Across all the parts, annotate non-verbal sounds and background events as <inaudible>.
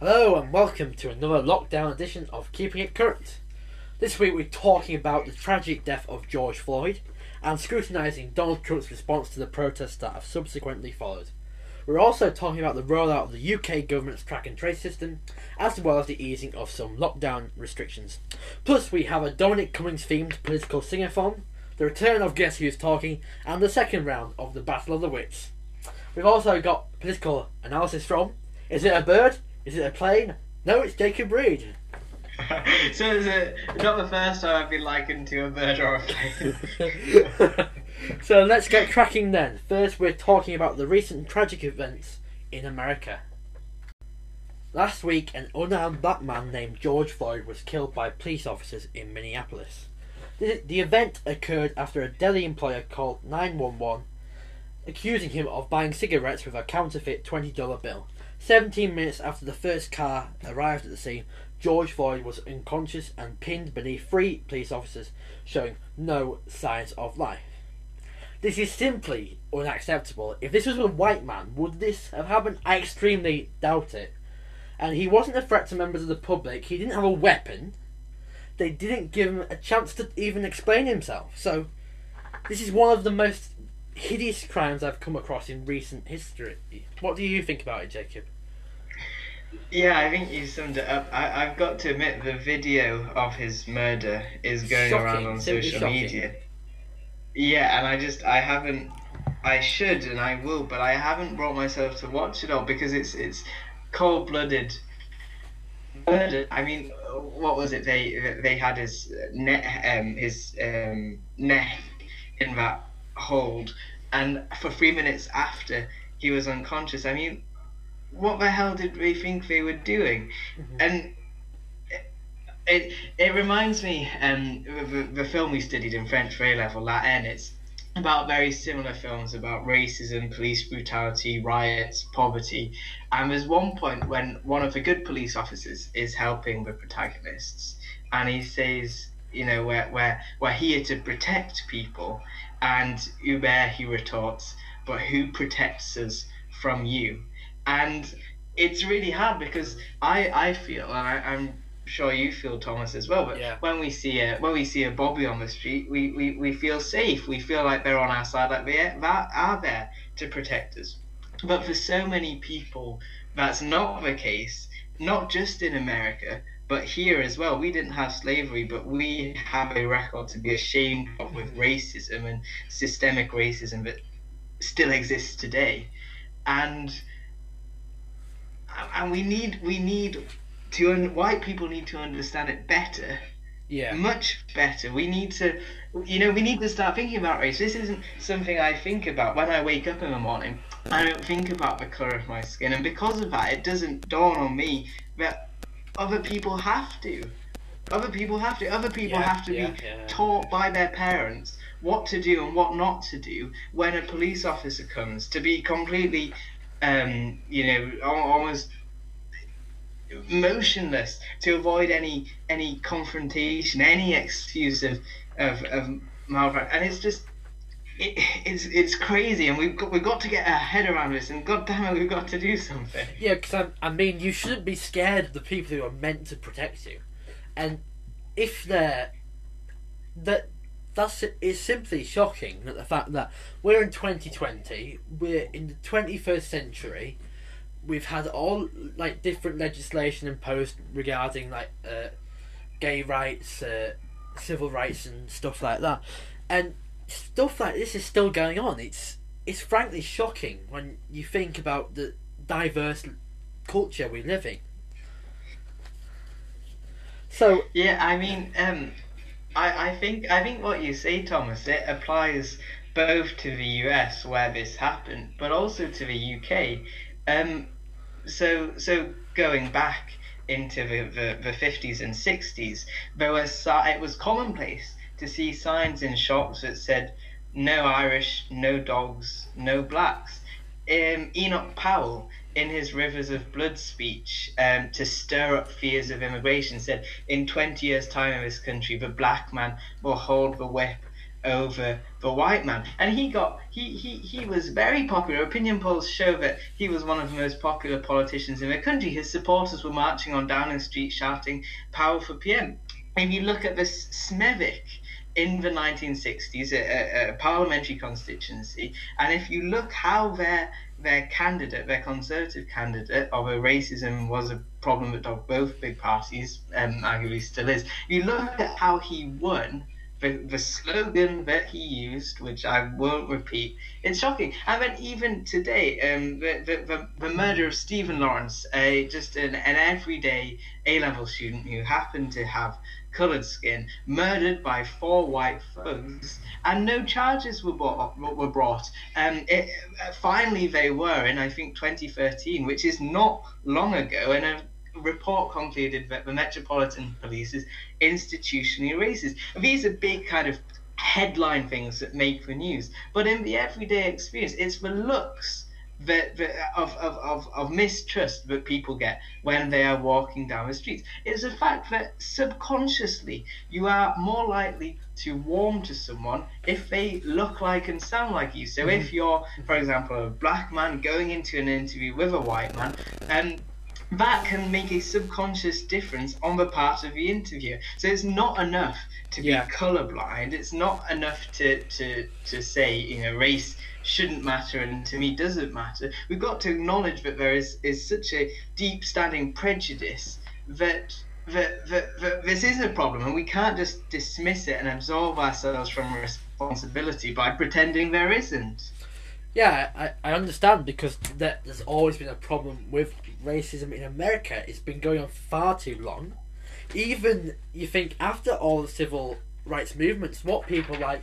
Hello and welcome to another lockdown edition of Keeping It Current. This week we're talking about the tragic death of George Floyd and scrutinising Donald Trump's response to the protests that have subsequently followed. We're also talking about the rollout of the UK government's track and trace system, as well as the easing of some lockdown restrictions. Plus, we have a Dominic Cummings themed political sing-a-thon, the return of Guess Who's Talking, and the second round of the Battle of the Wits. We've also got political analysis from Is it a bird? Is it a plane? No, it's Jacob Reed. <laughs> so is it not the first time I've been likened to a bird or a plane? <laughs> so let's get cracking then. First, we're talking about the recent tragic events in America. Last week, an unarmed black man named George Floyd was killed by police officers in Minneapolis. The, the event occurred after a deli employer called 911 accusing him of buying cigarettes with a counterfeit $20 bill. 17 minutes after the first car arrived at the scene, George Floyd was unconscious and pinned beneath three police officers, showing no signs of life. This is simply unacceptable. If this was a white man, would this have happened? I extremely doubt it. And he wasn't a threat to members of the public. He didn't have a weapon. They didn't give him a chance to even explain himself. So, this is one of the most hideous crimes I've come across in recent history. What do you think about it, Jacob? Yeah, I think you summed it up. I, have got to admit, the video of his murder is going shocking, around on social shocking. media. Yeah, and I just, I haven't, I should and I will, but I haven't brought myself to watch it all because it's it's cold blooded murder. I mean, what was it? They they had his neck, um, his um, neck in that hold, and for three minutes after he was unconscious. I mean, what the hell did they think they were doing? Mm-hmm. And it it reminds me um the, the film we studied in French A level, La Haine. It's about very similar films about racism, police brutality, riots, poverty. And there's one point when one of the good police officers is helping the protagonists, and he says, you know, we're, we're, we're here to protect people. And Hubert retorts, but who protects us from you? And it's really hard because I, I feel, and I, I'm sure you feel Thomas as well. But yeah. when we see a when we see a Bobby on the street, we, we, we feel safe. We feel like they're on our side, like they are there to protect us. But for so many people, that's not the case. Not just in America, but here as well. We didn't have slavery, but we have a record to be ashamed of with mm-hmm. racism and systemic racism that still exists today. And and we need we need to un- white people need to understand it better. Yeah. Much better. We need to, you know, we need to start thinking about race. This isn't something I think about when I wake up in the morning. I don't think about the colour of my skin, and because of that, it doesn't dawn on me that other people have to. Other people have to. Other people Yeah, have to yeah, be yeah. taught by their parents what to do and what not to do when a police officer comes. To be completely, um, you know, almost motionless to avoid any any confrontation, any excuse of of, of malpractice, and it's just. It, it's it's crazy, and we've got we've got to get our head around this, and god damn it, we've got to do something. Yeah, because I, mean, you shouldn't be scared of the people who are meant to protect you, and if they're that that's it's simply shocking that the fact that we're in 2020, we're in the 21st century, we've had all like different legislation imposed regarding like uh, gay rights, uh, civil rights, and stuff like that, and stuff like this is still going on. It's it's frankly shocking when you think about the diverse culture we live in. So Yeah, I mean, um, I, I think I think what you say, Thomas, it applies both to the US where this happened, but also to the UK. Um, so so going back into the, the, the 50s and 60s, there was it was commonplace to see signs in shops that said no Irish, no dogs, no blacks. Um, Enoch Powell, in his Rivers of Blood speech, um, to stir up fears of immigration, said, In 20 years' time in this country, the black man will hold the whip over the white man. And he got he, he, he was very popular. Opinion polls show that he was one of the most popular politicians in the country. His supporters were marching on Downing Street shouting "Powell for PM." If you look at this Smethwick in the 1960s, a, a, a, parliamentary constituency, and if you look how their their candidate, their Conservative candidate, although racism was a problem that both big parties, um, arguably still is, you look at how he won the, the slogan that he used, which I won't repeat, it's shocking. And then even today, um, the, the, the, murder of Stephen Lawrence, a just an, an everyday A level student who happened to have coloured skin, murdered by four white thugs, and no charges were brought. Were brought. Um, it, finally, they were in I think 2013, which is not long ago, and a report concluded that the Metropolitan Police is institutionally racist. These are big kind of headline things that make the news, but in the everyday experience, it's the looks that, that of, of, of, of mistrust that people get when they are walking down the streets. It's the fact that subconsciously you are more likely to warm to someone if they look like and sound like you. So if you're, for example, a black man going into an interview with a white man, and um, that can make a subconscious difference on the part of the interviewer. So it's not enough to be yeah. colorblind. It's not enough to, to, to say, you know, race shouldn't matter and to me doesn't matter. We've got to acknowledge that there is, is such a deep standing prejudice that, that, that, that this is a problem and we can't just dismiss it and absolve ourselves from responsibility by pretending there isn't. Yeah, I, I understand because there's always been a problem with racism in America. It's been going on far too long. Even you think after all the civil rights movements, what people like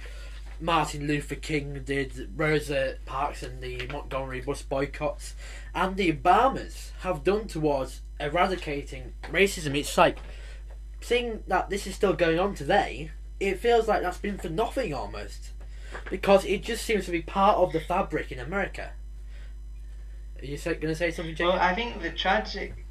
Martin Luther King did, Rosa Parks and the Montgomery bus boycotts, and the Obamas have done towards eradicating racism. It's like seeing that this is still going on today. It feels like that's been for nothing almost because it just seems to be part of the fabric in America. Are you going to say something, Jake? Well, I think the tragic,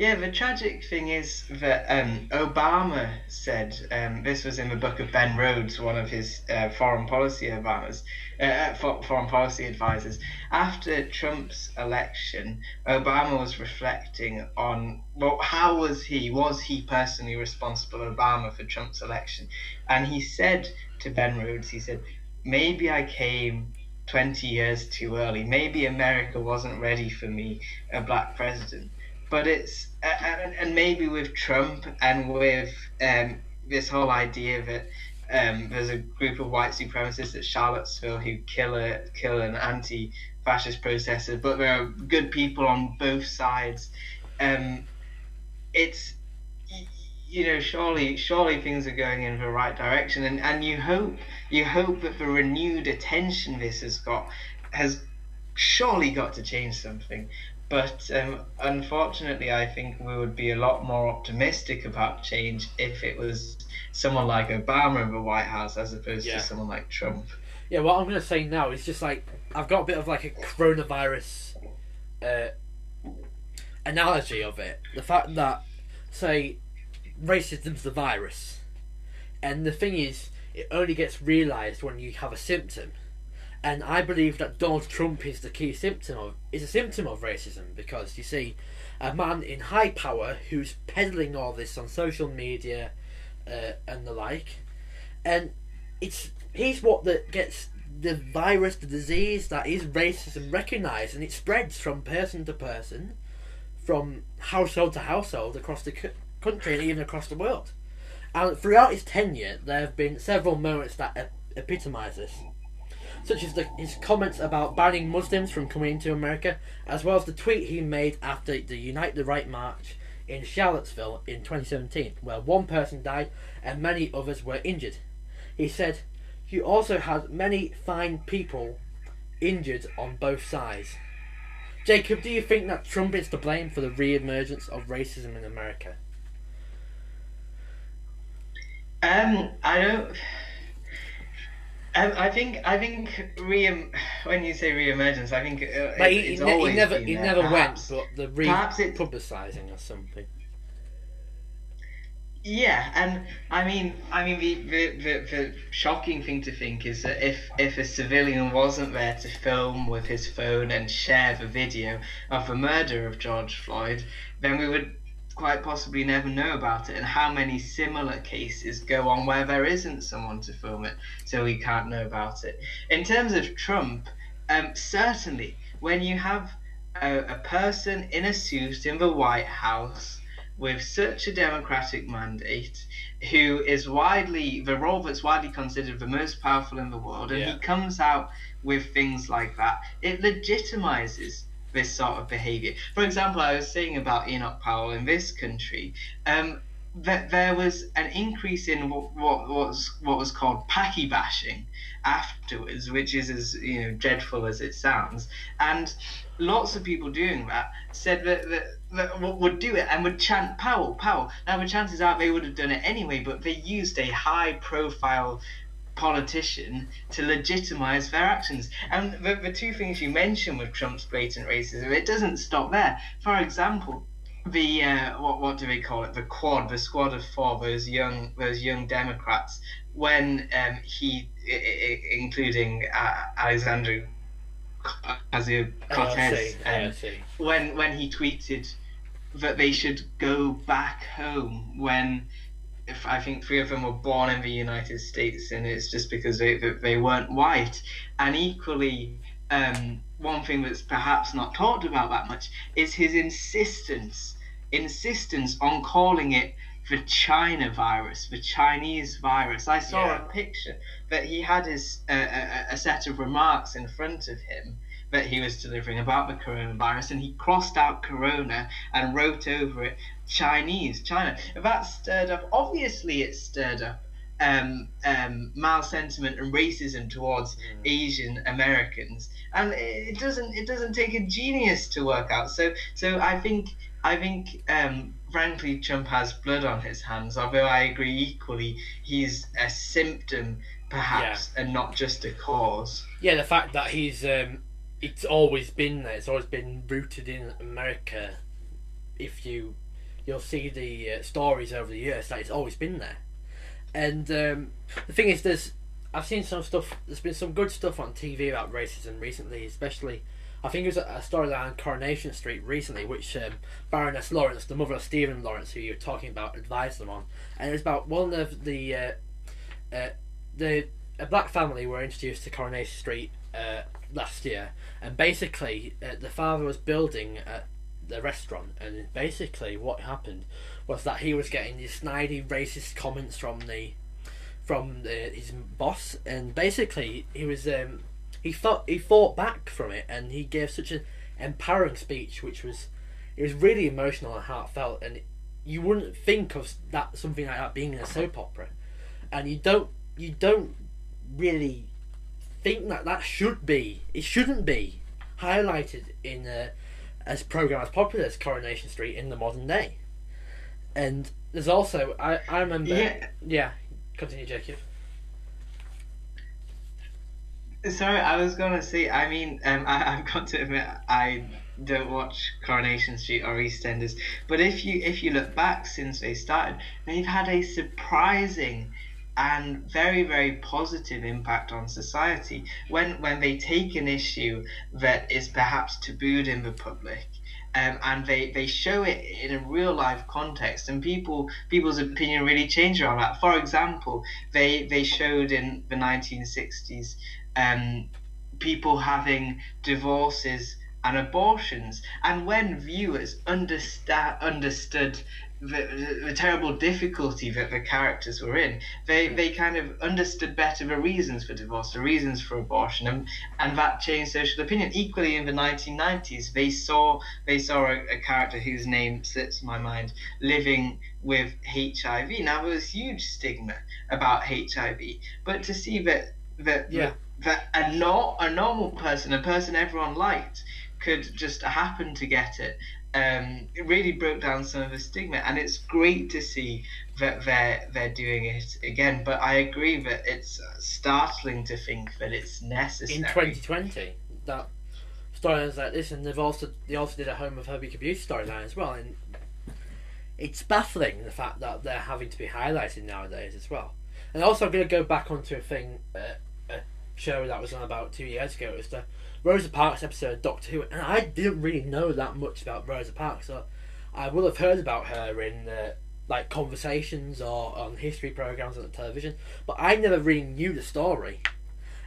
yeah, the tragic thing is that um, Obama said um, this was in the book of Ben Rhodes, one of his uh, foreign policy Obama's uh, uh foreign policy advisors. After Trump's election, Obama was reflecting on well, how was he? Was he personally responsible, Obama, for Trump's election? And he said to Ben Rhodes, he said, maybe I came 20 years too early. Maybe America wasn't ready for me, a black president. But it's, and, and maybe with Trump and with um, this whole idea that um, there's a group of white supremacists at Charlottesville who kill a kill an anti-fascist protester, but there are good people on both sides. Um, it's you know, surely, surely things are going in the right direction, and, and you hope, you hope that the renewed attention this has got has surely got to change something. But um, unfortunately, I think we would be a lot more optimistic about change if it was someone like Obama in the White House as opposed yeah. to someone like Trump. Yeah, what I'm going to say now is just like I've got a bit of like a coronavirus uh, analogy of it. The fact that, say, racism's the virus, and the thing is, it only gets realised when you have a symptom. And I believe that Donald Trump is the key symptom of is a symptom of racism because you see, a man in high power who's peddling all this on social media uh, and the like, and it's he's what that gets the virus, the disease that is racism recognised, and it spreads from person to person, from household to household across the country and even across the world. And throughout his tenure, there have been several moments that epitomise this, such as the, his comments about banning Muslims from coming into America, as well as the tweet he made after the Unite the Right march in Charlottesville in 2017, where one person died and many others were injured. He said, You also had many fine people injured on both sides. Jacob, do you think that Trump is to blame for the re emergence of racism in America? Um, I don't. Um, I think I think re when you say re-emergence, I think uh, like it, it's always never he never perhaps, went, but the re publicising or something. Yeah, and I mean, I mean, the, the, the, the shocking thing to think is that if if a civilian wasn't there to film with his phone and share the video of the murder of George Floyd, then we would quite possibly never know about it. And how many similar cases go on where there isn't someone to film it, so we can't know about it. In terms of Trump, um, certainly when you have a, a person in a suit in the White House with such a democratic mandate, who is widely the role that's widely considered the most powerful in the world, and Yeah. he comes out with things like that, it legitimizes this sort of behavior. For example, I was saying about Enoch Powell in this country. Um, that there was an increase in what, what was what was called Paki bashing afterwards, which is as you know dreadful as it sounds, and lots of people doing that said that, that, that would do it and would chant Powell, Powell. Now the chances are they would have done it anyway, but they used a high-profile politician to legitimize their actions. And the, the two things you mentioned with Trump's blatant racism, it doesn't stop there. For example, the uh, what what do they call it? The quad, the squad of four, those young those young Democrats. When um, he, I, I, including uh, Alexandria Ocasio Cortez, um, when when he tweeted that they should go back home when if I think three of them were born in the United States and it's just because they they weren't white and equally um, one thing that's perhaps not talked about that much is his insistence insistence on calling it the China virus, the Chinese virus. I saw Yeah. a picture that he had his uh, a, a set of remarks in front of him that he was delivering about the coronavirus, and he crossed out Corona and wrote over it Chinese, China. That stirred up. Obviously, it stirred up um, um, mal sentiment and racism towards Asian Americans, and it doesn't it doesn't take a genius to work out. So so I think I think um, frankly Trump has blood on his hands. Although I agree equally, he's a symptom perhaps and not just a cause. Yeah, the fact that he's um, it's always been there. It's always been rooted in America. If you you'll see the uh, stories over the years that it's always been there. And um, the thing is, there's I've seen some stuff. There's been some good stuff on TV about racism recently, especially. I think it was a, storyline on Coronation Street recently, which um, Baroness Lawrence, the mother of Stephen Lawrence, who you're talking about, advised them on, and it was about one of the uh, uh, the a black family were introduced to Coronation Street uh, last year, and basically uh, the father was building at the restaurant, and basically what happened was that he was getting these snidey, racist comments from the from the, his boss, and basically he was um, he fought he fought back from it, and he gave such an empowering speech, which was it was really emotional and heartfelt, and you wouldn't think of that something like that being in a soap opera, and you don't you don't really think that that should be it shouldn't be highlighted in a as program as popular as Coronation Street in the modern day. And there's also I, I remember Yeah. yeah continue Jacob Sorry, I was gonna say. I mean, um, I, I've got to admit, I don't watch Coronation Street or EastEnders. But if you if you look back since they started, they've had a surprising and very very positive impact on society. When when they take an issue that is perhaps tabooed in the public. Um, and they, they show it in a real life context, and people people's opinion really change around that. For example, they they showed in the 1960s um, people having divorces and abortions. And when viewers understa- understood the, the, the terrible difficulty that the characters were in, they, they kind of understood better the reasons for divorce, the reasons for abortion, and, and that changed social opinion. Equally, in the 1990s, they saw they saw a, a character whose name slips my mind living with HIV. Now there was huge stigma about HIV, but to see that that Yeah. that a not a normal person, a person everyone liked, could just happen to get it. Um, it really broke down some of the stigma, and it's great to see that they're they're doing it again. But I agree that it's startling to think that it's necessary. in 2020 that storylines like this and they've also they also did a home of homophobic abuse storyline as well and it's baffling the fact that they're having to be highlighted nowadays as well. And also, I'm going to go back onto a thing, uh, a show that was on about two years ago. It was the Rosa Parks episode Doctor Who, and I didn't really know that much about Rosa Parks. So I will have heard about her in like conversations or on history programs on the television, but I never really knew the story.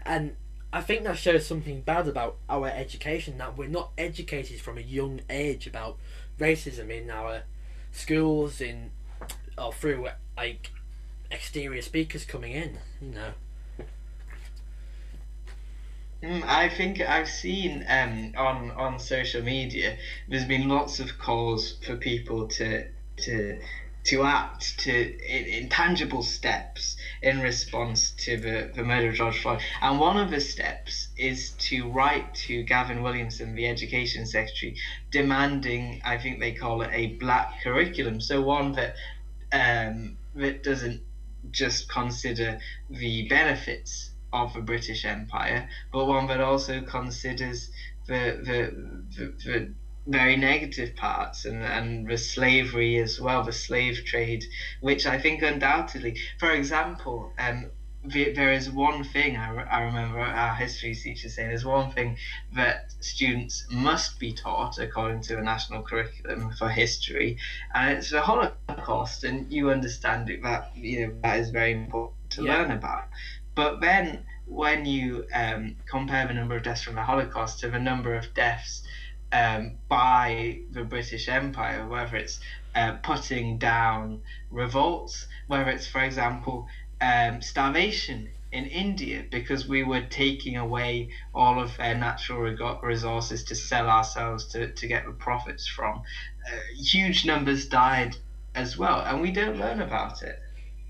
And I think that shows something bad about our education that we're not educated from a young age about racism in our schools in or through like exterior speakers coming in, you know. Mm, I think I've seen um, on on social media. There's been lots of calls for people to to to act to in, intangible steps in response to the, the murder of George Floyd. And one of the steps is to write to Gavin Williamson, the Education Secretary, demanding, I think they call it a black curriculum. So one that um, that doesn't just consider the benefits of the British Empire, but one that also considers the the, the, the very negative parts and, and the slavery as well, the slave trade, which I think undoubtedly, for example, um, the, there is one thing I, I remember our history teacher saying there's one thing that students must be taught according to the national curriculum for history, and it's the Holocaust, and you understand it, that you know that is very important to yeah. learn about. But then when you um, compare the number of deaths from the Holocaust to the number of deaths um, by the British Empire, whether it's uh, putting down revolts, whether it's, for example, um, starvation in India because we were taking away all of their natural resources to sell ourselves to, to get the profits from. Uh, huge numbers died as well, and we don't learn about it.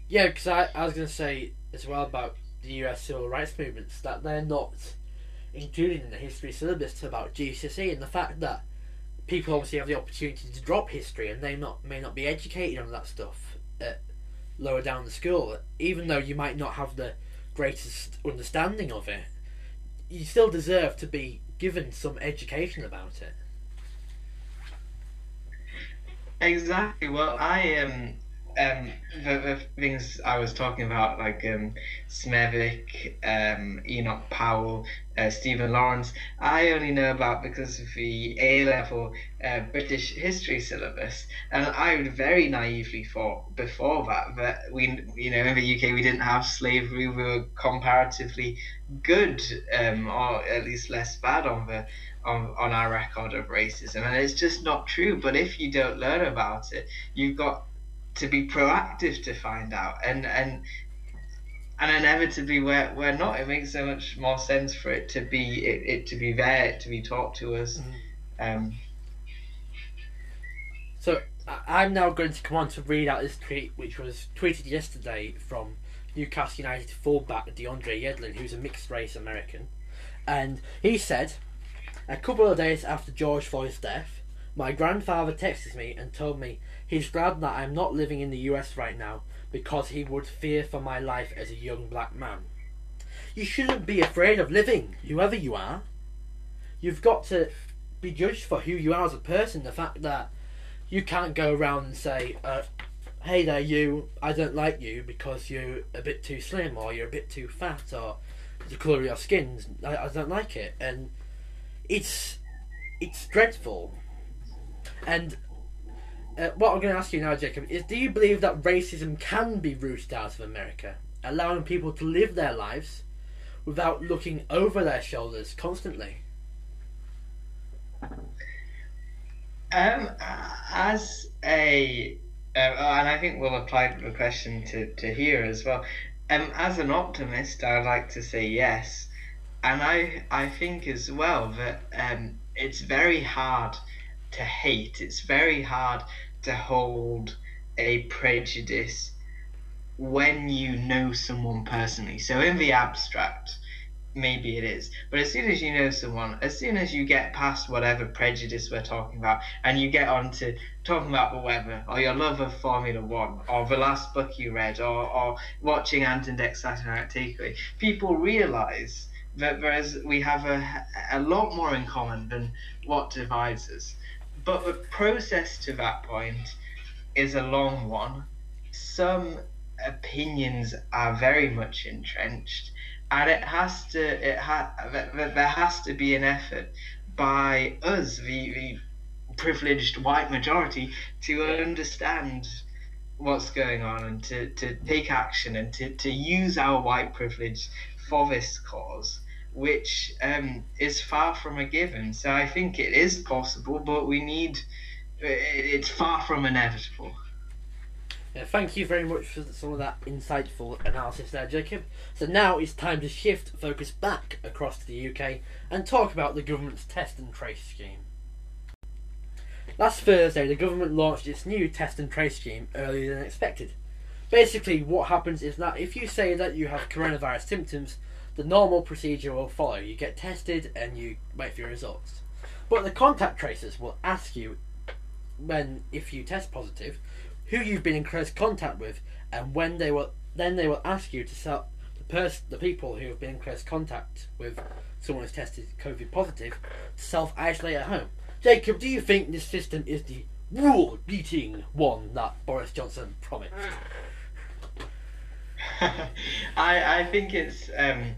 Yeah, because I, I was going to say as well about the US civil rights movements that they're not included in the history syllabus about GCSE and the fact that people obviously have the opportunity to drop history and they not may not be educated on that stuff at lower down the school, even though you might not have the greatest understanding of it, you still deserve to be given some education about it. Exactly. Well, I am. Um, um, the, the things I was talking about, like um, Smethwick, um, Enoch Powell, uh, Stephen Lawrence, I only know about because of the A level uh, British history syllabus, and I very naively thought before that that we, you know, in the UK we didn't have slavery, we were comparatively good, um, or at least less bad on the on, on our record of racism, and it's just not true. But if you don't learn about it, you've got to be proactive to find out. And and and inevitably we're, we're not. It makes so much more sense for it to be it, it to be there to be taught to us. Mm-hmm. um, so I'm now going to come on to read out this tweet which was tweeted yesterday from Newcastle United fullback DeAndre Yedlin who's a mixed race American. And he said a couple of days after George Floyd's death my grandfather texted me and told me He's glad that I'm not living in the US right now because he would fear for my life as a young black man. You shouldn't be afraid of living, whoever you are. You've got to be judged for who you are as a person. The fact that you can't go around and say, uh, hey there, you, I don't like you because you're a bit too slim or you're a bit too fat or the colour of your skin, I, I don't like it. And it's, it's dreadful. And uh, what I'm going to ask you now, Jacob, is do you believe that racism can be rooted out of America, allowing people to live their lives without looking over their shoulders constantly? Um, as a, uh, and I think we'll apply the question to, to here as well. Um, as an optimist, I'd like to say yes, and I I think as well that um, it's very hard to hate. It's very hard to hold a prejudice when you know someone personally. So in the abstract, maybe it is. But as soon as you know someone, as soon as you get past whatever prejudice we're talking about, and you get on to talking about the weather, or your love of Formula One, or the last book you read, or, or watching Ant and Dec Saturday Takeaway, people realise that whereas we have a, a lot more in common than what divides us. But the process to that point is a long one. Some opinions are very much entrenched, and it has to it ha- there has to be an effort by us, the, the privileged white majority, to understand what's going on and to, to take action and to, to use our white privilege for this cause, which um, is far from a given. So I think it is possible, but we need, it's far from inevitable. Yeah, thank you very much for some of that insightful analysis there, Jacob. So now it's time to shift focus back across to the UK and talk about the government's test and trace scheme. Last Thursday, the government launched its new test and trace scheme earlier than expected. Basically, what happens is that if you say that you have coronavirus symptoms, the normal procedure will follow. You get tested and you wait for your results. But the contact tracers will ask you when, if you test positive, who you've been in close contact with, and when they will then they will ask you to sell the the people who have been in close contact with someone who's tested COVID positive to self isolate at home. Jacob, do you think this system is the rule beating one that Boris Johnson promised? <laughs> I I think it's um,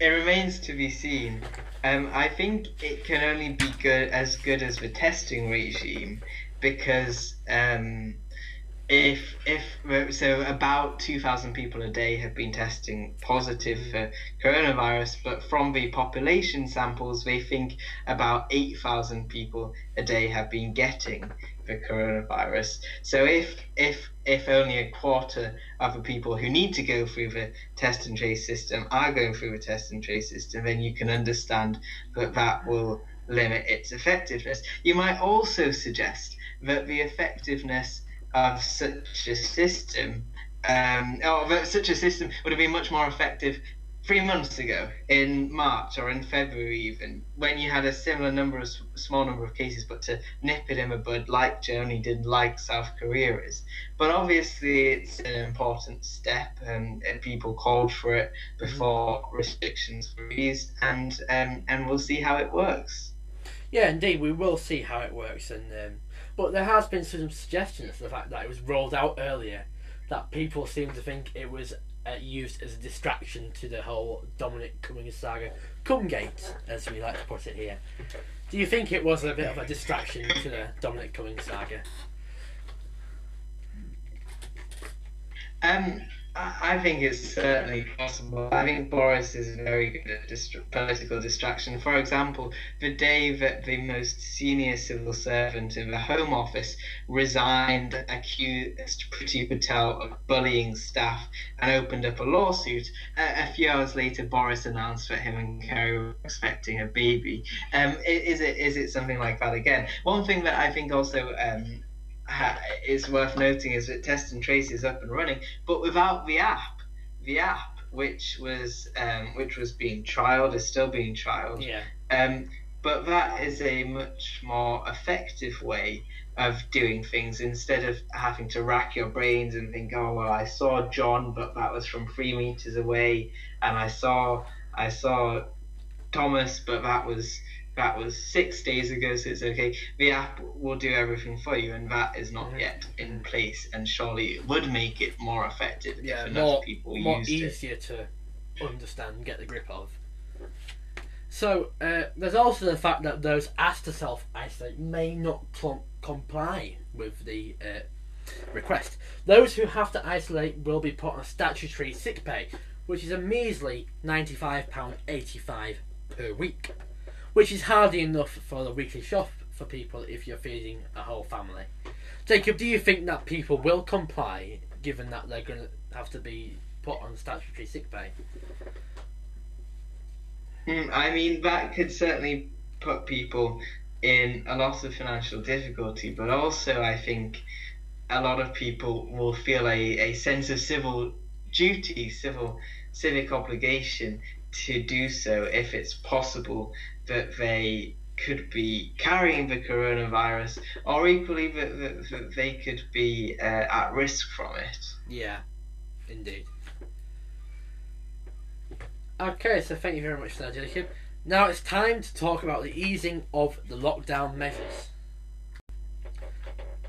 it remains to be seen. Um, I think it can only be good as good as the testing regime because um, if if so about 2000 people a day have been testing positive for coronavirus but from the population samples they think about 8000 people a day have been getting the coronavirus so if if if only a quarter of the people who need to go through the test and trace system are going through the test and trace system then you can understand that that will limit its effectiveness. You might also suggest that the effectiveness of such a system, um, or such a system would have been much more effective three months ago in March or in February even when you had a similar number of small number of cases but to nip it in the bud like Germany did like South Korea is. But obviously it's an important step and, and people called for it before restrictions were eased and um, and we'll see how it works. Yeah indeed we will see how it works and um, but there has been some suggestions for the fact that it was rolled out earlier that people seem to think it was uh, used as a distraction to the whole Dominic Cummings saga, Cumgate, as we like to put it here. Do you think it was a bit of a distraction to the Dominic Cummings saga? Um, I think it's certainly possible. I think Boris is very good at dist- political distraction. For example, the day that the most senior civil servant in the Home Office resigned, accused Priti Patel of bullying staff, and opened up a lawsuit, a, few hours later, Boris announced that him and Carrie were expecting a baby. Um, is it is it something like that again? One thing that I think also um, is worth noting is that Test and Trace is up and running, but without the app. The app, which was um, which was being trialed, is still being trialed. Yeah. Um, but that is a much more effective way of doing things instead of having to rack your brains and think, oh well, I saw John, but that was from three meters away, and I saw I saw Thomas, but that was that was six days ago, so it's okay. The app will do everything for you, and that is not mm-hmm. yet in place. And surely it would make it more effective yeah, if enough more, people more used easier it. to understand, get the grip of. So uh, there's also the fact that those asked to self isolate may not pl- comply with the uh, request. Those who have to isolate will be put on statutory sick pay, which is a measly £95.85 per week which is hardly enough for the weekly shop for people if you're feeding a whole family. Jacob, do you think that people will comply given that they're going to have to be put on statutory sick pay? Mm, I mean, that could certainly put people in a lot of financial difficulty, but also I think a lot of people will feel a, a sense of civil duty, civil civic obligation to do so if it's possible that they could be carrying the coronavirus, or equally that, that, that they could be uh, at risk from it. Yeah, indeed. Okay, so thank you very much for that, Jacob. Now it's time to talk about the easing of the lockdown measures.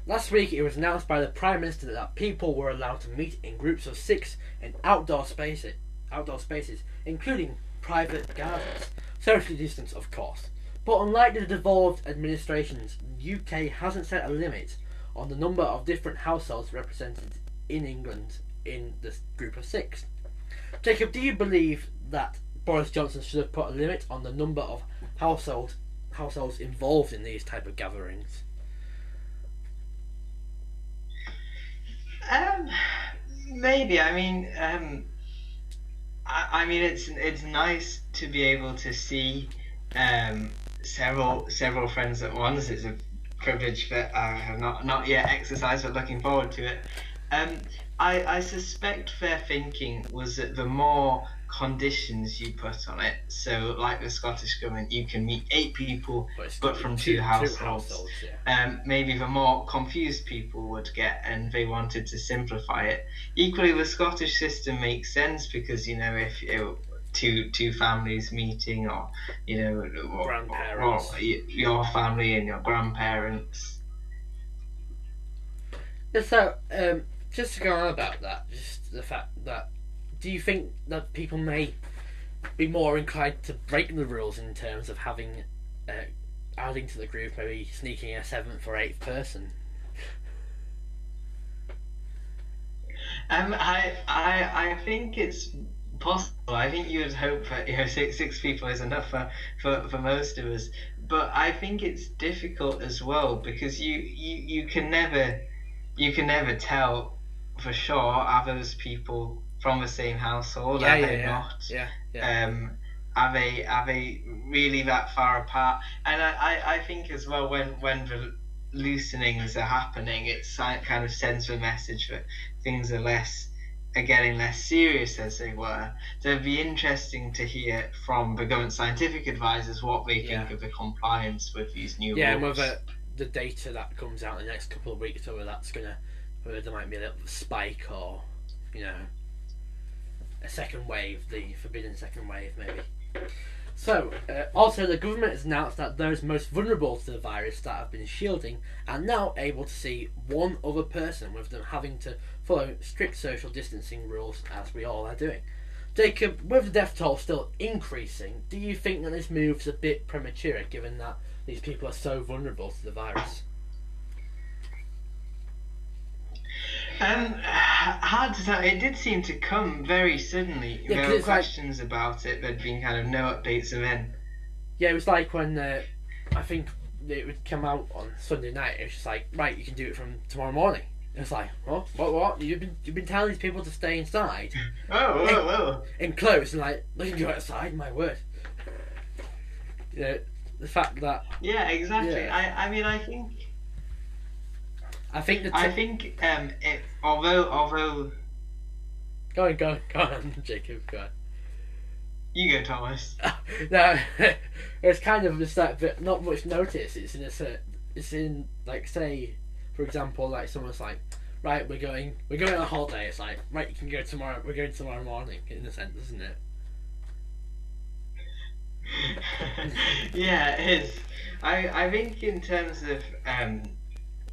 Last week, it was announced by the Prime Minister that people were allowed to meet in groups of six in outdoor spaces, outdoor spaces, including private gardens, socially distanced, of course. But unlike the devolved administrations, the UK hasn't set a limit on the number of different households represented in England in this group of six. Jacob, do you believe that Boris Johnson should have put a limit on the number of households households involved in these type of gatherings? Um, maybe. I mean, um, I, I mean, it's it's nice to be able to see um, several several friends at once. It's a privilege that I have not not yet exercised, but looking forward to it. Um, I I suspect fair thinking was that the more conditions you put on it, so like the Scottish government, you can meet eight people, it's but from two, households. households, yeah. Um, maybe the more confused people would get, and they wanted to simplify it. Equally, the Scottish system makes sense because you know if you two two families meeting, or you know, or, Grandparents. or y- your family and your grandparents. Yeah, So, um, just to go on about that, just the fact that, do you think that people may be more inclined to break the rules in terms of having, uh, adding to the group, maybe sneaking a seventh or eighth person? Um, I I I think it's possible. I think you would hope that you know six six people is enough for, for, for most of us. But I think it's difficult as well because you, you, you can never you can never tell for sure are those people from the same household? yeah, are yeah, they yeah, not? yeah, yeah. Um, are they are they really that far apart? And I, I, I think as well when when the loosenings are happening, it kind of sends the message that things are less are getting less serious as they were. So it'd be interesting to hear from the government scientific advisors what they think Yeah. of the compliance with these new rules. yeah, whether the data that comes out in the next couple of weeks, whether that's gonna, whether there might be a little spike or, you know, a second wave, the forbidden second wave, maybe. So, uh, also the government has announced that those most vulnerable to the virus that have been shielding are now able to see one other person, with them having to follow strict social distancing rules, as we all are doing. Jacob, with the death toll still increasing, do you think that this move's a bit premature, given that these people are so vulnerable to the virus? Um, hard to tell. It did seem to come very suddenly. Yeah, there were it's like- questions about it. There'd been kind of no updates, and then Yeah, it was like when uh, I think it would come out on Sunday night. It was just like, right, you can do it from tomorrow morning. It was like, what, what, what? You've been you've been telling these people to stay inside, <laughs> oh, whoa, whoa. enclosed, and like, they can go outside. My word. <laughs> Yeah, the fact that Yeah, exactly. Yeah. I, I mean, I think, I think the I t- think, um, it, although, although go on, go on, go on, <laughs> Jacob, go on. you go, Thomas. <laughs> no, <laughs> it's kind of just like but not much notice. It's in a it's in like say, for example, like someone's like, right, we're going, we're going on a holiday. It's like, right, you can go tomorrow. We're going tomorrow morning. In a sense, isn't it? yeah, it is. I, I think in terms of um,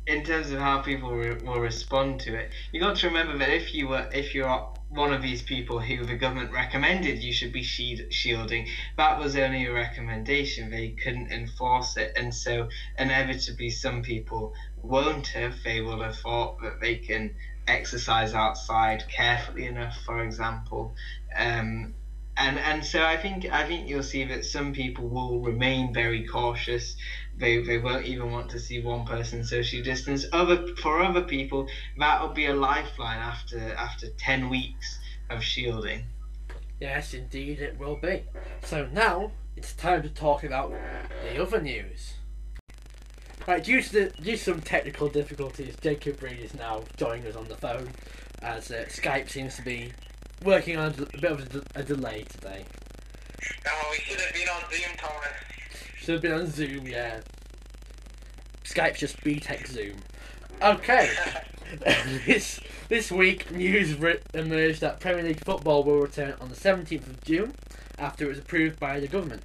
in terms of how people re- will respond to it, you got to remember that if you were if you're one of these people who the government recommended you should be shield- shielding, that was only a recommendation. They couldn't enforce it, and so inevitably some people won't have. They will have thought that they can exercise outside carefully enough, for example. Um, and and so I think I think you'll see that some people will remain very cautious. They they won't even want to see one person socially distance. Other for other people, that'll be a lifeline after after ten weeks of shielding. Yes, indeed, it will be. So now it's time to talk about the other news. Right, due to, the, due to some technical difficulties, Jacob Reed is now joining us on the phone as uh, Skype seems to be working on a bit of a delay today. Oh, we should have been on Zoom, Thomas. Should have been on Zoom, yeah. Skype's just BTEC Zoom. Okay. <laughs> this this week, news emerged that Premier League football will return on the 17th of June after it was approved by the government.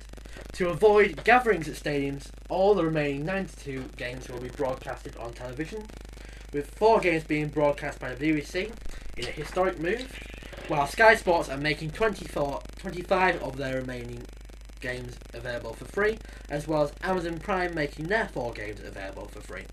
To avoid gatherings at stadiums, all the remaining 92 games will be broadcasted on television. with four games being broadcast by the BBC in a historic move, while Sky Sports are making 24, 25 of their remaining games available for free, as well as Amazon Prime making their four games available for free.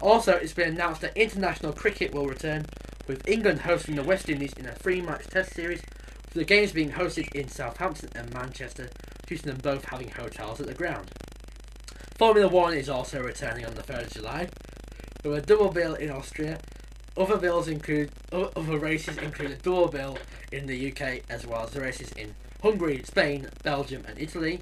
Also, it's been announced that international cricket will return, with England hosting the West Indies in a three-match test series, with the games being hosted in Southampton and Manchester, due to them both having hotels at the ground. Formula One is also returning on the 3rd of July, with a double bill in Austria. Other bills include other races include a double bill in the UK as well as the races in Hungary, Spain, Belgium, and Italy.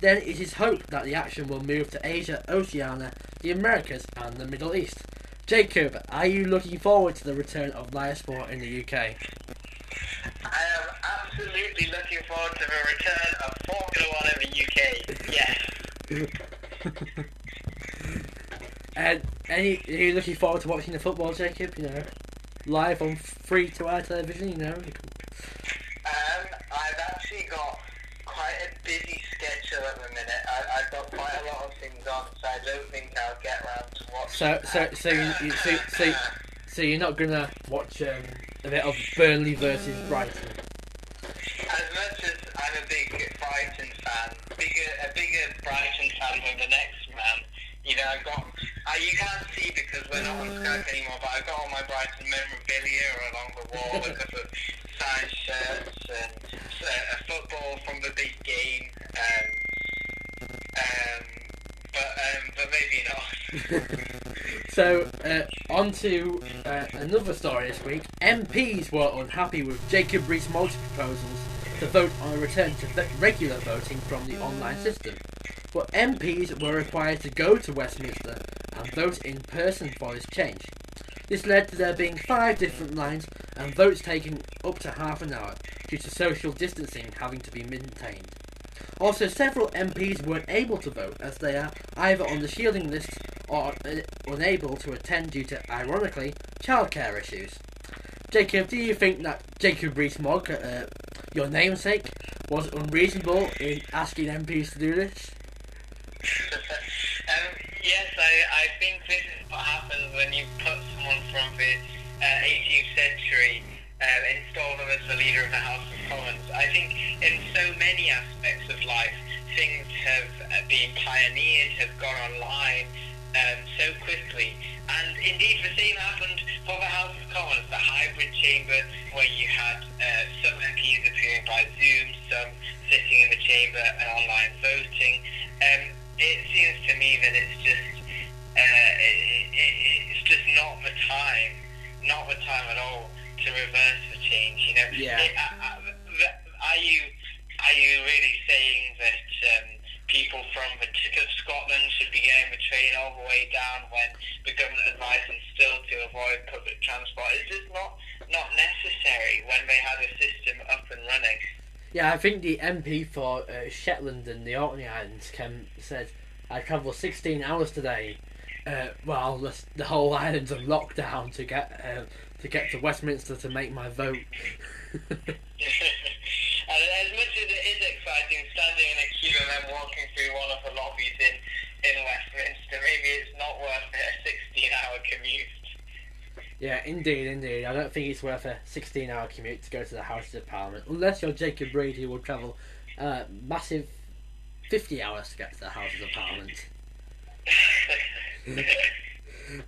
Then it is hoped that the action will move to Asia, Oceania, the Americas, and the Middle East. Jacob, are you looking forward to the return of live sport in the UK? I am absolutely looking forward to the return of Formula One in the UK. Yes. <laughs> And any, are you looking forward to watching the football, Jacob? You know, live on free to air television. You know, busy schedule at the minute. I, I've got quite a lot of things on, so I don't think I'll get around to watching. So- so- so you- you- so- so- so you're not gonna watch um, a bit of Burnley versus Brighton. As much as I'm a big Brighton fan, bigger a bigger Brighton fan than the next man. You know, I've got. Uh, you can't see because we're not on Skype anymore, but I've got all my Brighton memorabilia along the wall, because of signed shirts and uh, a football from the big game. Um, um, but um, but maybe not. <laughs> So, uh, on to uh, another story this week. MPs were unhappy with Jacob Rees-Mogg's proposals to vote on a return to regular voting from the online system. But MPs were required to go to Westminster and vote in person for this change. This led to there being five different lines and votes taking up to half an hour due to social distancing having to be maintained. Also, several MPs weren't able to vote as they are either on the shielding list or uh, unable to attend due to, ironically, childcare issues. Jacob, do you think that Jacob Rees-Mogg, uh, your namesake, was unreasonable in asking MPs to do this? um, yes, I, I think this is what happens when you put someone from the uh, 18th century uh, install them as the leader of the House of Commons. I think in so many aspects of life, things have uh, been pioneered, have gone online um, so quickly. And indeed, the same happened for the House of Commons, the hybrid chamber, where you had uh, some MPs appearing by Zoom, some sitting in the chamber and online voting. Um, it seems to me that it's just uh, it, it, it's just not the time, not the time at all to reverse the change. You know, Yeah. It- are you are you really saying that um, people from the tip of Scotland should be getting the train all the way down when the government advised them still to avoid public transport? Is this not not necessary when they had a system up and running? Yeah, I think the MP for uh, Shetland and the Orkney Islands came, said, I travelled 16 hours today uh, while the, the whole island's on lockdown to get uh, to get to Westminster to make my vote. <laughs> and as much as it is exciting standing in a queue and then walking through one of the lobbies in, in Westminster, maybe it's not worth a 16 hour commute. yeah, indeed, indeed. I don't think it's worth a 16 hour commute to go to the Houses of Parliament, unless you're Jacob Reed, who will travel uh, massive 50 hours to get to the Houses of Parliament.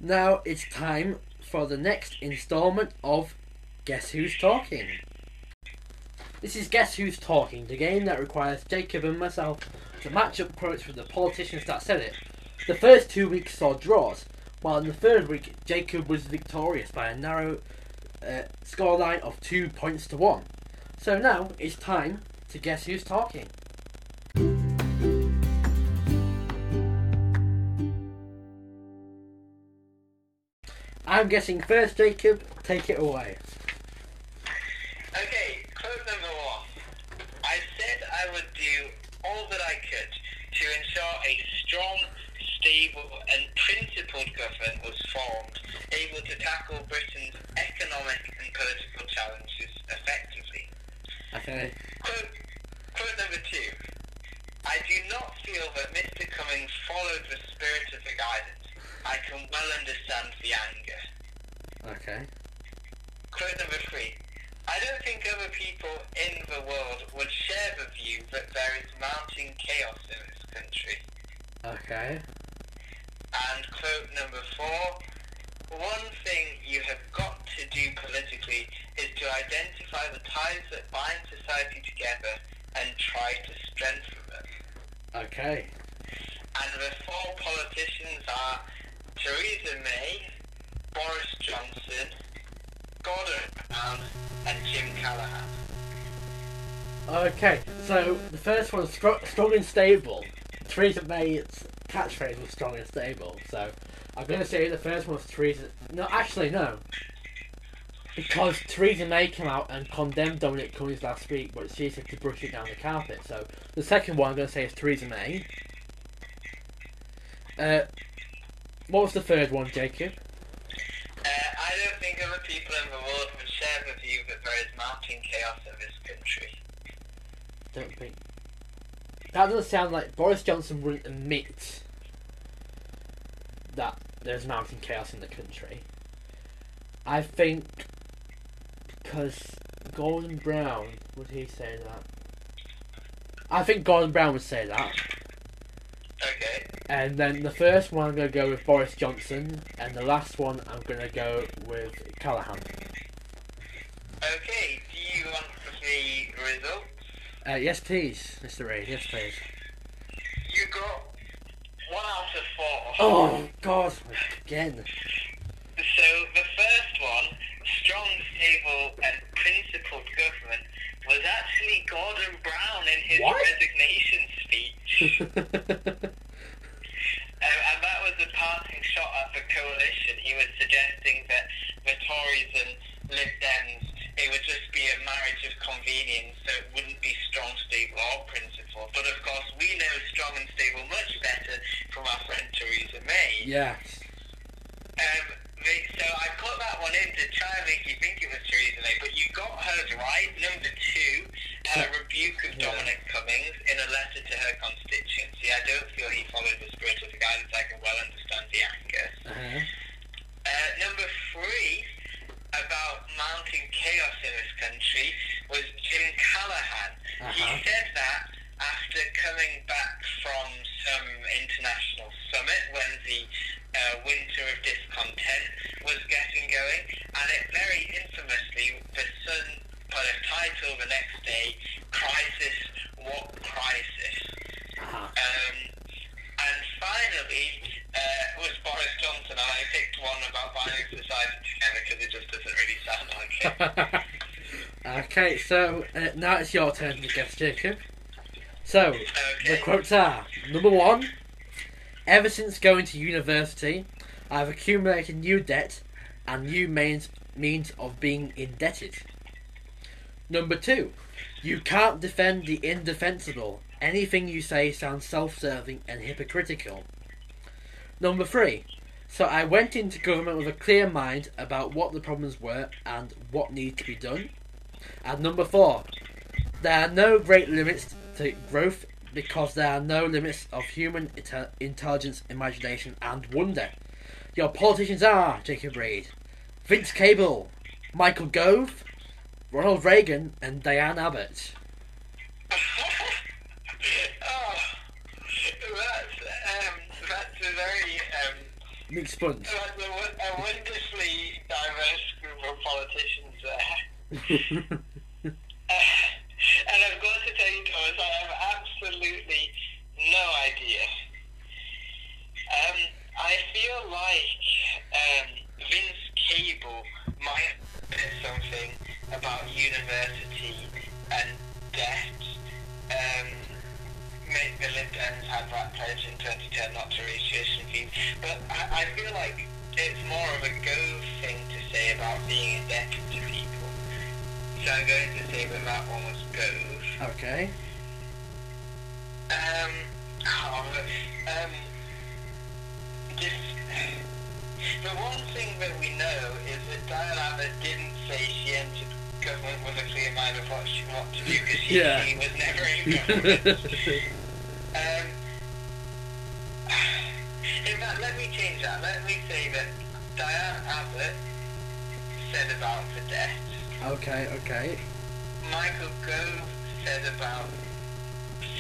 Now it's time for the next instalment of Guess Who's Talking. This is Guess Who's Talking, the game that requires Jacob and myself to match up quotes from the politicians that said it. The first two weeks saw draws, while in the third week Jacob was victorious by a narrow uh, scoreline of two points to one. So now it's time to Guess Who's Talking. I'm guessing first, Jacob. Take it away. Okay, quote number one. I said I would do all that I could to ensure a strong, stable and principled government was formed, able to tackle Britain's economic and political challenges effectively. Okay. Quote, quote number two. I do not feel that Mr. Cummings followed the spirit of the guidance, I can well understand the anger. Okay. Quote number three. I don't think other people in the world would share the view that there is mounting chaos in this country. Okay. And quote number four. One thing you have got to do politically is to identify the ties that bind society together and try to strengthen them. Okay. And the four politicians are Theresa May, Boris Johnson, Gordon Brown, and Jim Callaghan. Okay. So the first one, stro- strong and stable. Theresa May's catchphrase was strong and stable. So I'm going to say the first one was Theresa. No, actually no. Because Theresa May came out and condemned Dominic Cummings last week, but she said to brush it down the carpet. So the second one I'm going to say is Theresa May. Uh, what was the third one, Jacob? Uh, I don't think other people in the world would share the view that there is mounting chaos in this country. Don't think. That doesn't sound like Boris Johnson wouldn't admit that there's mounting chaos in the country. I think because Gordon Brown would he say that? I think Gordon Brown would say that. And then the first one I'm gonna go with Boris Johnson, and the last one I'm gonna go with Callaghan. Okay, do you want the results? Uh, yes, please, Mr. Reed. Yes, please. You got one out of four. Oh God, again. So the first one, strong, stable, and principled government, was actually Gordon Brown in his What? resignation speech. <laughs> Was a shot at the coalition. He was suggesting that the Tories and Lib Dems, it would just be a marriage of convenience, so it wouldn't be strong, stable, or principled. But of course, we know strong and stable much better from our friend Theresa May. yes. Um, so I put that one in to try and make you think it was Theresa May, but you got hers right. Number two, a rebuke of Yeah. Dominic Cummings in a letter to her constituency. I don't feel he followed the spirit of the guidance. I can well understand the anger. Uh-huh. Uh, number three, about mounting chaos in this country, was Jim Callaghan. He Uh-huh. said that after coming back from some international summit when the uh, winter of discontent was getting going, and it very infamously, the Sun put a title the next day, Crisis, What Crisis? Uh-huh. Um, and finally, uh, was Boris Johnson, and I picked one about binding society together because it just doesn't really sound like it. <laughs> okay, so uh, now it's your turn to guess, Jacob. So, the quotes are number one, ever since going to university, I've accumulated new debt and new means, means of being indebted. Number two, you can't defend the indefensible. Anything you say sounds self serving and hypocritical. Number three, so I went into government with a clear mind about what the problems were and what needed to be done. And number four, there are no great limits to growth because there are no limits of human inte- intelligence, imagination, and wonder. Your politicians are Jacob Reed, Vince Cable, Michael Gove, Ronald Reagan, and Diane Abbott. <laughs> oh, that's, um, that's a very, um, Nick Sponge. that's a, a wonderfully diverse group of politicians there. <laughs> Uh, and I've got to tell you, Thomas, I have absolutely no idea. Um, I feel like um, Vince Cable might something about university and debt. Um, make the Lib Dems had that pledge in 2010 not to raise tuition fees. But I, I feel like it's more of a Gove thing to say about being indebted to people. So I'm going to say that that one was Gove. Okay. Um, oh, um, just, the one thing that we know is that Diane Abbott didn't say she entered government with a clear mind of what she wanted to do because she, Yeah. she was never <laughs> in government. um, in fact, let me change that. Let me say that Diane Abbott said about the debt. Okay, okay. Michael Gove said about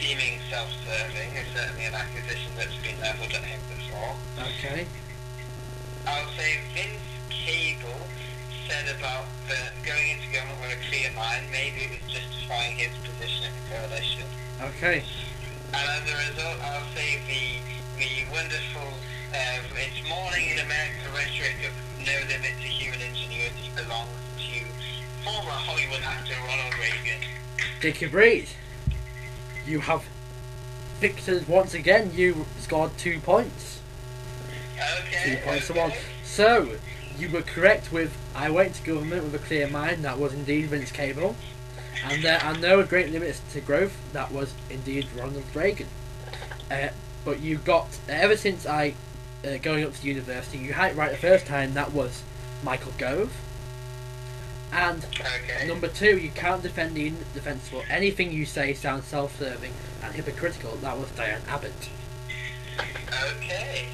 seeming self-serving is certainly an accusation that's been leveled at him before. Okay. I'll say Vince Cable said about the going into government with a clear mind, maybe it was justifying his position in the coalition. Okay. And as a result, I'll say the the wonderful uh, it's morning in America rhetoric of no limit to human ingenuity belongs to former Hollywood actor Ronald Reagan. Take a Reed, you have victored once again. You scored two points. Two points to one. So, you were correct with I went to government with a clear mind. That was indeed Vince Cable. And there are no great limits to growth. That was indeed Ronald Reagan. Uh, but you got, ever since I, uh, going up to university, you had it right the first time. That was Michael Gove. And Okay. Number two, you can't defend the indefensible. Anything you say sounds self-serving and hypocritical. That was Diane Abbott. Okay.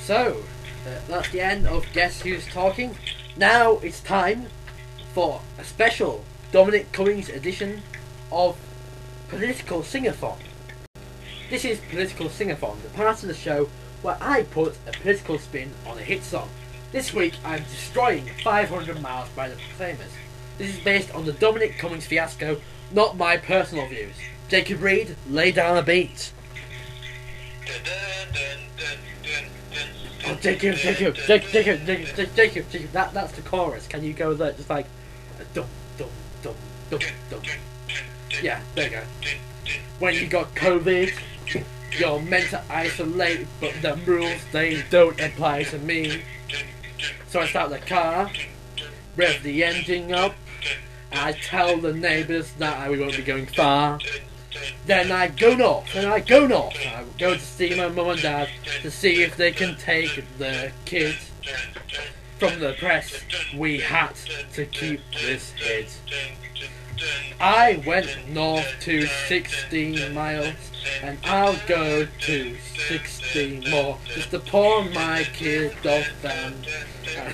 So, uh, that's the end of Guess Who's Talking. Now it's time for a special Dominic Cummings edition of Political Singathon. This is Political Singathon, the part of the show where I put a political spin on a hit song. This week I'm destroying 500 Miles by the Proclaimers. This is based on the Dominic Cummings fiasco, not my personal views. Jacob Reed, lay down a beat. Dun, dun, dun, Oh, Jacob, Jacob, Jacob, Jacob, Jacob, Jacob, Jacob, that, that's the chorus. Can you go that? Just like, dum, dum, dum, dum, dum. Yeah, there you go. When you got COVID, you're meant to isolate, but the rules, they don't apply to me. So I start the car, rev the engine up, I tell the neighbours that I won't be going far. Then I go north, and I go north. Go to see my mum and dad to see if they can take the kids from the press. We had to keep this hid. I went north to 16 miles, and I'll go to 16 more just to pawn my kid off and, uh,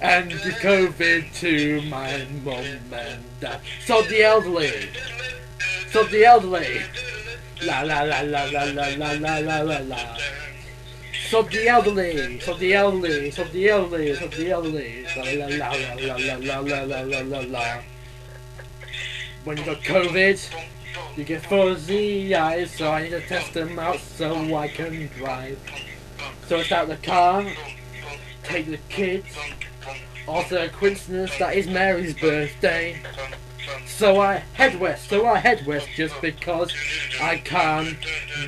and COVID to my mum and dad. So the elderly, so the elderly, la la la la la la la la la la la. So the elderly, so the elderly, so the elderly, so the elderly, la la la la la la la la la la la. When you got COVID, you get fuzzy eyes, so I need to test them out so I can drive. So I start the car, take the kids. Also a coincidence that is Mary's birthday. So I head west, so I head west just because I can't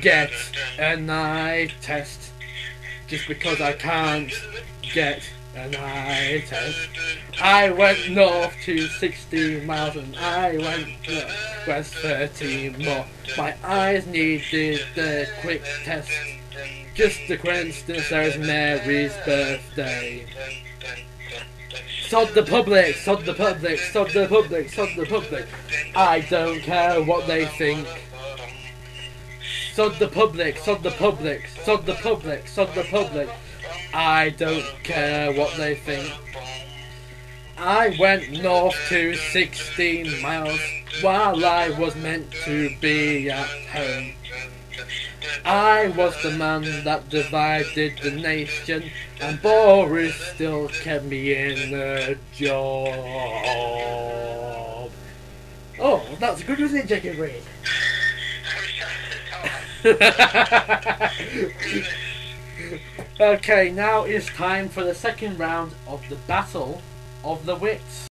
get an eye test. Just because I can't get an eye test. I went north to 60 miles and I went west 30 more. My eyes needed the quick test. Just a coincidence there's Mary's birthday. Sod the public, sod the public, sod the public, sod the public. I don't care what they think. Sod the public, sod the public, sod the public, sod the public. I don't care what they think. I went north to 16 miles while I was meant to be at home. I was the man that divided the nation, and Boris still kept me in the job. Oh, that's good, wasn't it, Jacob Reed? <laughs> okay, now it's time for the second round of the Battle of the Wits.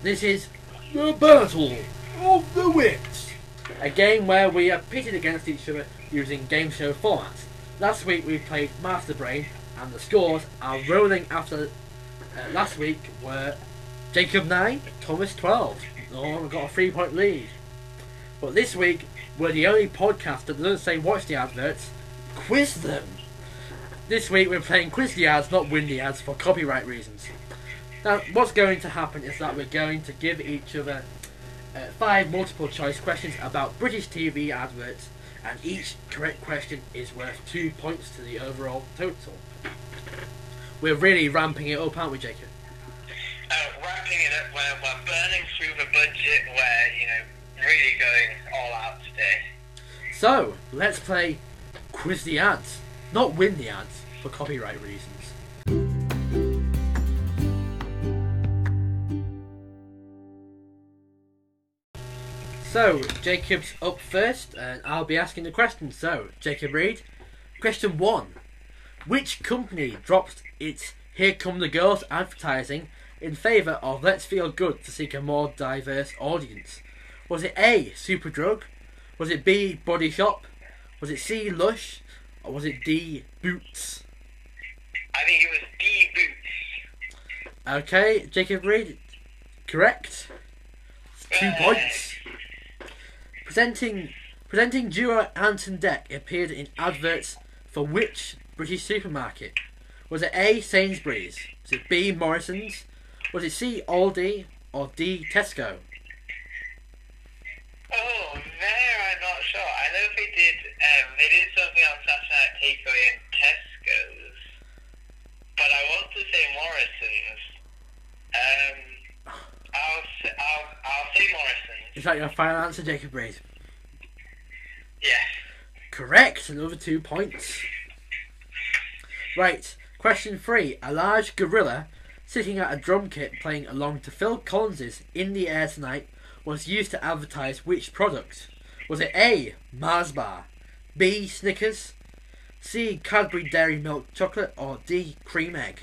This is the Battle of the Wits. A game where we are pitted against each other using game show formats. Last week we played Master Brain, and the scores are rolling after uh, last week were Jacob 9, Thomas 12. Oh, we've got a three point lead. But this week, we're the only podcast that doesn't say watch the adverts, quiz them. This week we're playing quiz the ads, not win the ads, for copyright reasons. Now, what's going to happen is that we're going to give each other uh, five multiple choice questions about British TV adverts, and each correct question is worth two points to the overall total. We're really ramping it up, aren't we, Jacob? Uh, wrapping it up, we're, we're burning through the budget. We're, you know, really going all out today. So, let's play Quiz the Ads. Not win the ads, for copyright reasons. So, Jacob's up first, and I'll be asking the questions. So, Jacob Reed, question one. Which company dropped its Here Come the Girls advertising in favour of Let's Feel Good to seek a more diverse audience? Was it A. Superdrug? Was it B. Body Shop? Was it C. Lush? Or was it D. Boots? I think it was D Boots. Okay, Jacob Reed, correct. Two points. Presenting presenting duo Ant and Dec appeared in adverts for which British supermarket? Was it A. Sainsbury's? Was it B. Morrison's? Was it C. Aldi? Or D. Tesco? Oh, there I'm not sure. I know they did. Um, they did something on Saturday Night Takeaway in Tesco's, but I want to say Morrison's. Um, I'll I'll I'll say Morrison's. Is that your final answer, Jacob Reed? Yes. Correct. Another two points. Right. Question three. A large gorilla sitting at a drum kit playing along to Phil Collins's In the Air Tonight was used to advertise which product? Was it A. Mars Bar, B. Snickers, C. Cadbury Dairy Milk Chocolate, or D. Cream Egg?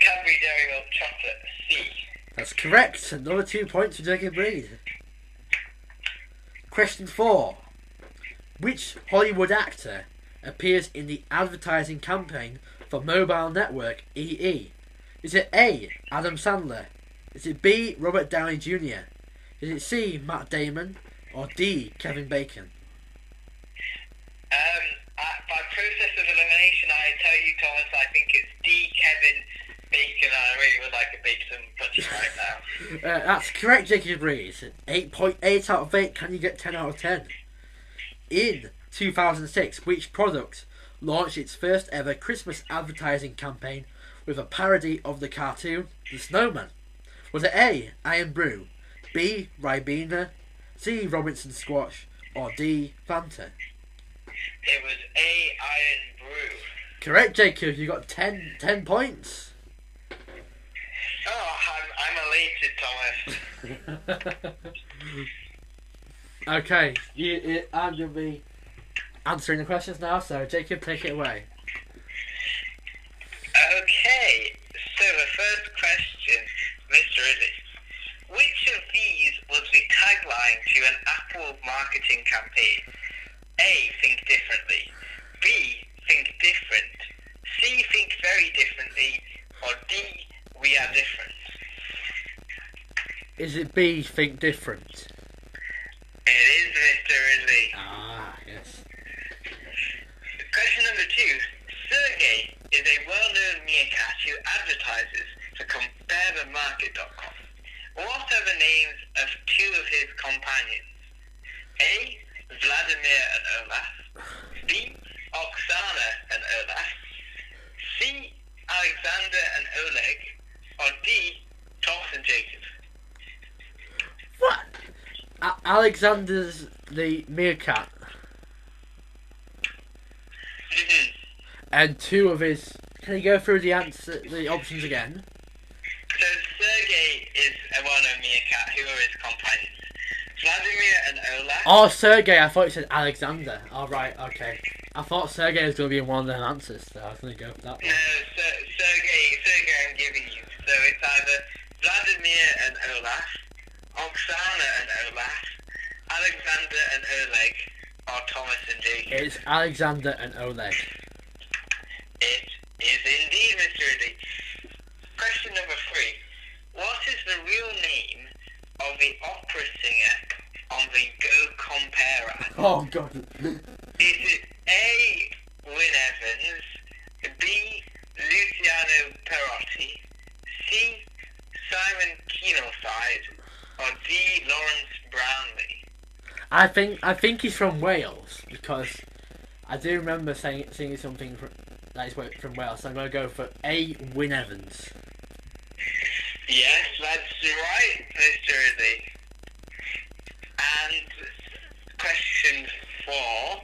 Cadbury Dairy Milk Chocolate C. That's correct. Another two points for Jacob Reed. Question four. Which Hollywood actor appears in the advertising campaign for mobile network EE? Is it A. Adam Sandler? Is it B. Robert Downey Jr.? Is it C. Matt Damon? Or D. Kevin Bacon? Um, I, by process of elimination, I tell you, Thomas, I think it's D. Kevin Bacon. I really would like a bacon butcher right now. <laughs> Uh, that's correct, Jacob Reed. 8.8 out of 8. Can you get 10 out of 10? In 2006, which product launched its first ever Christmas advertising campaign with a parody of the cartoon The Snowman? Was it A. Irn-Bru, B. Ribena, C. Robinson Squash, or D. Fanta? It was A. Irn-Bru. Correct, Jacob. You got 10, 10 points. Oh, I'm, I'm elated, Thomas. <laughs> okay, you, you, I'm going to be answering the questions now, so Jacob, take it away. Okay, so the first question, Mr. Ridley. Which of these was the tagline to an Apple marketing campaign? A. Think differently. B. Think different. C. Think very differently. Or D. We are different. Is it B, Think Different? It is Mr. Ridley. Ah, yes. Question number two. Sergey is a well-known meerkat who advertises for CompareTheMarket.com. What are the names of two of his companions? A. Vladimir and Olaf. B. Oksana and Olaf. C. Alexander and Oleg. D. Thomas and Jacob. What? A- Alexander's the meerkat, Mhm. and two of his. Can you go through the answer, the options again? So Sergey is a well-known meerkat. Who are his companions? Vladimir and Olaf. Oh, Sergey. I thought you said Alexander. All right, okay. I thought Sergey was going to be one of the answers, so I was going to go for that one. Ser- Sergey, Sergey, I'm giving you. So it's either Vladimir and Olaf, Oksana and Olaf, Alexander and Oleg, or Thomas and Jacob. It's Alexander and Oleg. It is indeed, Mr. Ridley. Question number three. What is the real name of the opera singer on the Go Compare app? Oh God. Is it A. Wynne Evans, B. Luciano Perotti, C. Simon Keenlyside, or D. Lawrence Brownlee? I think I think he's from Wales because I do remember saying seeing something from, that he's from Wales. So I'm going to go for A. Wynne Evans. Yes, that's right, Mr. Izzy. And question four.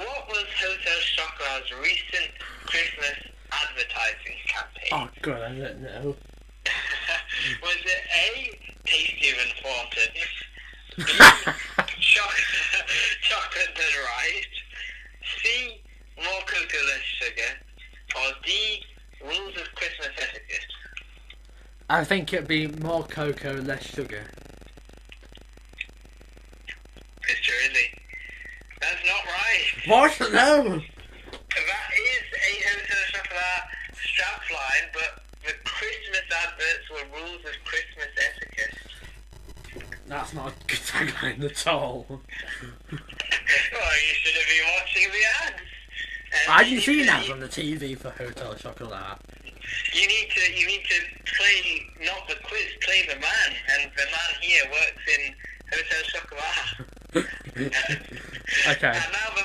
What was Hotel Chocolat's recent Christmas advertising campaign? Oh god, I don't know. <laughs> was it A, tastier than Thornton's? B, chocolate, chocolate done right? C, more cocoa, less sugar? Or D, rules of Christmas etiquette? I think it'd be more cocoa, and less sugar. Mr. Izzy. That's not right. What? No. <laughs> That is a Hotel Chocolat strapline, but the Christmas adverts were rules of Christmas etiquette. That's not a good tagline at all. well, you should have been watching the ads. And I didn't see need an to- ad on the TV for Hotel Chocolat. You need to you need to play not the quiz, play the man, and the man here works in Hotel Chocolat. <laughs> okay. And now the,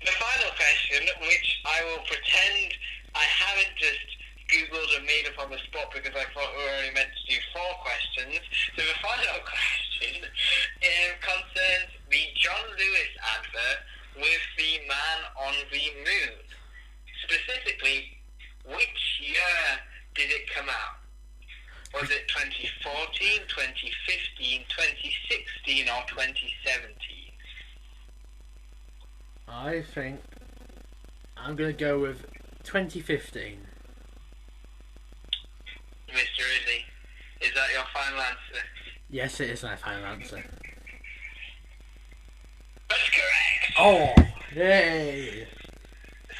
the final question, which I will pretend I haven't just googled and made up on the spot because I thought we were only meant to do four questions. So the final <laughs> question um, concerns the John Lewis advert with the man on the moon. Specifically, which year did it come out? Was it 2014, 2015, 2016, or 2017? I think I'm gonna go with 2015. Mr. Izzy, is that your final answer? Yes, it is my final answer. That's correct. Oh, yay!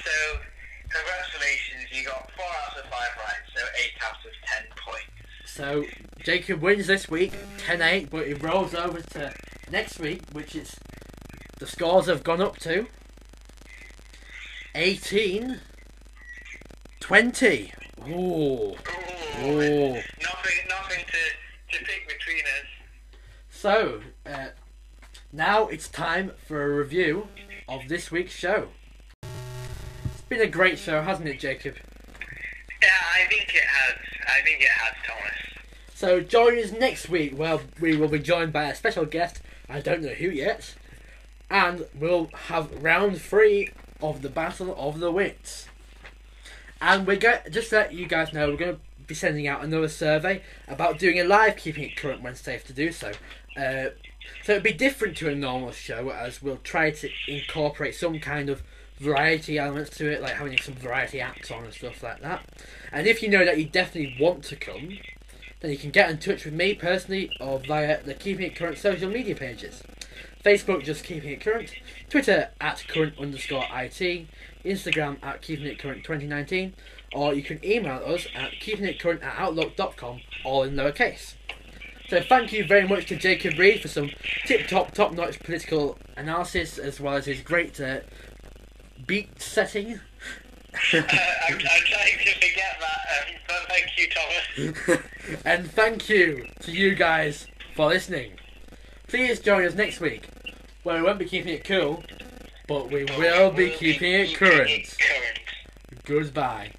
So, congratulations, you got four out of five right, so eight out of ten points. So Jacob wins this week, 10-8, but he rolls over to next week, which is the scores have gone up to 18, 20. Ooh, Ooh, ooh. nothing, nothing to, between us. So uh, now it's time for a review of this week's show. It's been a great show, hasn't it, Jacob? Yeah, I think it has. I think it has, Thomas. So join us next week where we will be joined by a special guest. I don't know who yet. And we'll have round three of the Battle of the Wits. And we're going just to let you guys know, we're going to be sending out another survey about doing a live keeping it current when safe to do so. Uh, so it'd be different to a normal show as we'll try to incorporate some kind of variety elements to it, like having some variety acts on and stuff like that. And if you know that you definitely want to come, then you can get in touch with me personally or via the Keeping It Current social media pages. Facebook, just Keeping It Current. Twitter, at current underscore IT. Instagram, at Keeping It Current 2019. Or you can email us at keepingitcurrent at outlook.com, all in lowercase. So thank you very much to Jacob Reed for some tip-top, top-notch political analysis, as well as his great uh, beat setting. I'm, I'm trying to forget that, um, but thank you, Thomas. <laughs> and thank you to you guys for listening. Please join us next week, where we won't be keeping it cool, but we will be keeping it current. current. Goodbye.